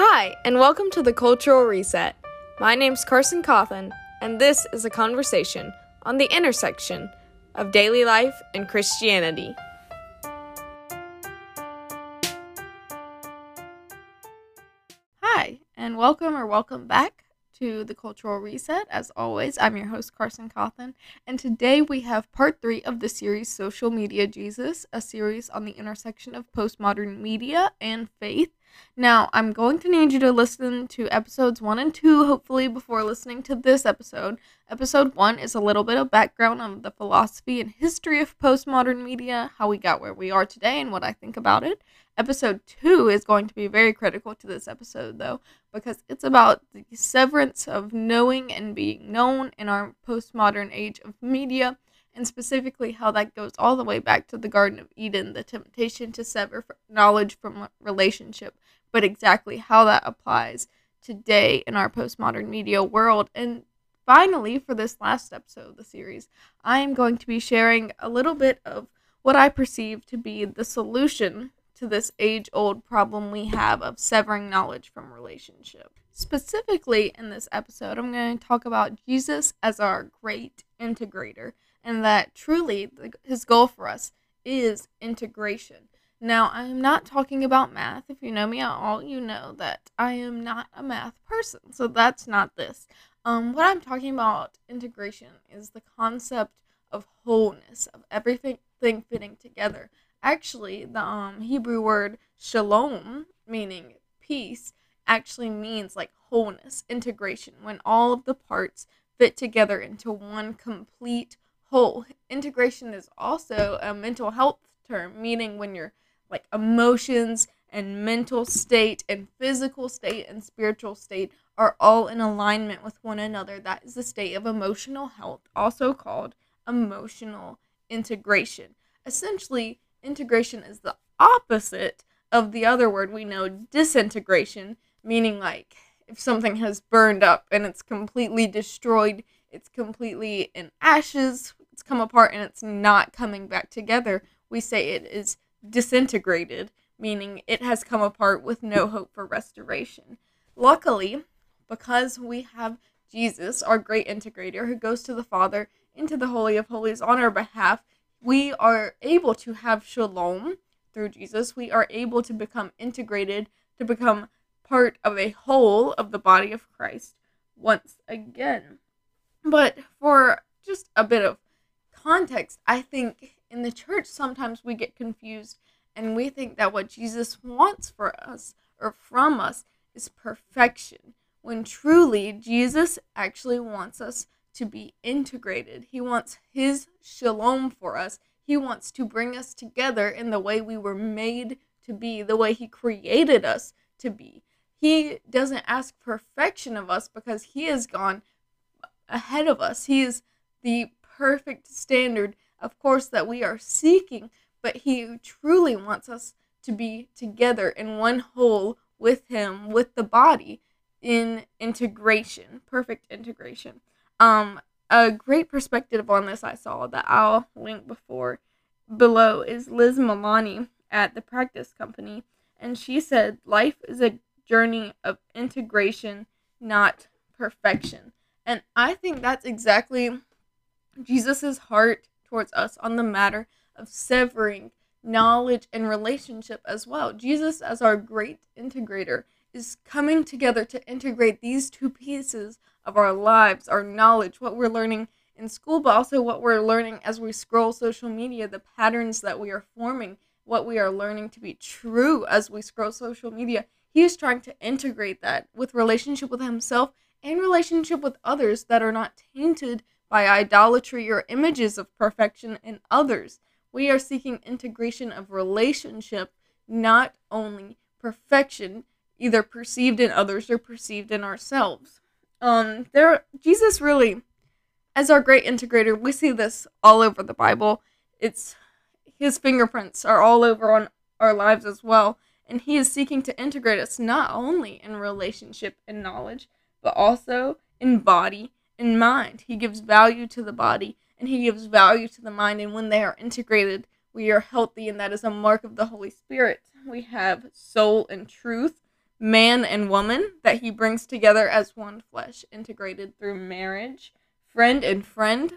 Hi, and welcome to the Cultural Reset. My name's Carson Cawthon, and this is a conversation on the intersection of daily life and Christianity. Hi, and welcome or welcome back to the Cultural Reset. As always, I'm your host, Carson Cawthon, and today we have part three of the series Social Media Jesus, a series on the intersection of postmodern media and faith. Now, I'm going to need you to listen to episodes one and two, hopefully, before listening to this episode. Episode one is a little bit of background on the philosophy and history of postmodern media, how we got where we are today, and what I think about it. Episode two is going to be very critical to this episode, though, because it's about the severance of knowing and being known in our postmodern age of media and specifically how that goes all the way back to the Garden of Eden, the temptation to sever knowledge from relationship, but exactly how that applies today in our postmodern media world. And finally, for this last episode of the series, I am going to be sharing a little bit of what I perceive to be the solution to this age old problem we have of severing knowledge from relationship. Specifically, in this episode, I'm going to talk about Jesus as our great integrator and that truly his goal for us is integration. Now, I am not talking about math. If you know me at all, you know that I am not a math person. So that's not this. Um, what I'm talking about integration is the concept of wholeness, of everything fitting together. Actually, the um, Hebrew word shalom, meaning peace, actually means like wholeness, integration, when all of the parts fit together into one complete whole. Integration is also a mental health term, meaning when your like emotions and mental state and physical state and spiritual state are all in alignment with one another. That is the state of emotional health, also called emotional integration. Essentially, integration is the opposite of the other word we know, disintegration, meaning like if something has burned up and it's completely destroyed, it's completely in ashes, it's come apart and it's not coming back together, we say it is disintegrated, meaning it has come apart with no hope for restoration. Luckily, because we have Jesus, our great integrator, who goes to the Father into the Holy of Holies on our behalf, we are able to have shalom through Jesus. We are able to become integrated, to become part of a whole of the body of Christ once again. But for just a bit of context, I think in the church sometimes we get confused and we think that what Jesus wants for us or from us is perfection, when truly Jesus actually wants us to be integrated. He wants His shalom for us. He wants to bring us together in the way we were made to be, the way He created us to be. He doesn't ask perfection of us because He has gone ahead of us. He is the perfect standard, of course, that we are seeking, but He truly wants us to be together in one whole with Him, with the body, in integration, perfect integration. Um, a great perspective on this I saw that I'll link before below is Liz Milani at the Practice Company, and she said life is a journey of integration, not perfection. And I think that's exactly Jesus' heart towards us on the matter of severing knowledge and relationship as well. Jesus, as our great integrator, is coming together to integrate these two pieces of our lives, our knowledge, what we're learning in school, but also what we're learning as we scroll social media, the patterns that we are forming, what we are learning to be true as we scroll social media. He is trying to integrate that with relationship with himself and relationship with others that are not tainted by idolatry or images of perfection in others. We are seeking integration of relationship, not only perfection, either perceived in others or perceived in ourselves. Um, there, Jesus really, as our great integrator, we see this all over the Bible. It's his fingerprints are all over on our lives as well, and he is seeking to integrate us not only in relationship and knowledge, but also in body and mind. He gives value to the body and he gives value to the mind. And when they are integrated, we are healthy, and that is a mark of the Holy Spirit. We have soul and truth, man and woman that he brings together as one flesh, integrated through marriage, friend and friend.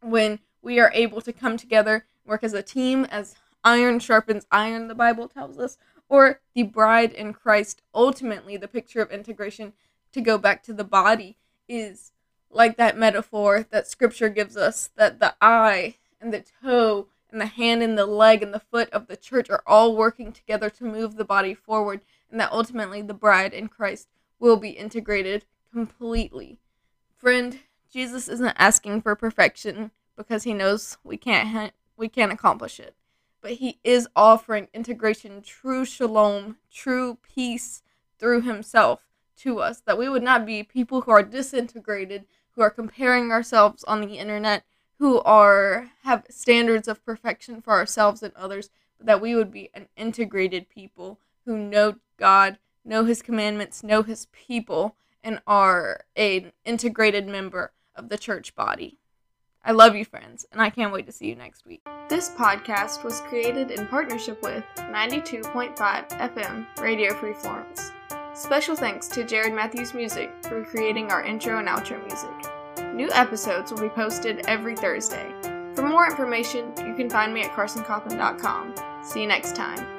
When we are able to come together, work as a team, as iron sharpens iron, the Bible tells us, or the bride in Christ, ultimately, the picture of integration to go back to the body is like that metaphor that scripture gives us that the eye and the toe and the hand and the leg and the foot of the church are all working together to move the body forward, and that ultimately the bride in Christ will be integrated completely. Friend, Jesus isn't asking for perfection because he knows we can't ha- we can't accomplish it. But he is offering integration, true shalom, true peace through himself to us that we would not be people who are disintegrated, who are comparing ourselves on the internet who are have standards of perfection for ourselves and others, that we would be an integrated people who know God, know his commandments, know his people, and are an integrated member of the church body. I love you, friends, and I can't wait to see you next week. This podcast was created in partnership with 92.5 FM Radio Free Florence. Special thanks to Jared Matthews Music for creating our intro and outro music. New episodes will be posted every Thursday. For more information, you can find me at carsoncawthon.com. See you next time.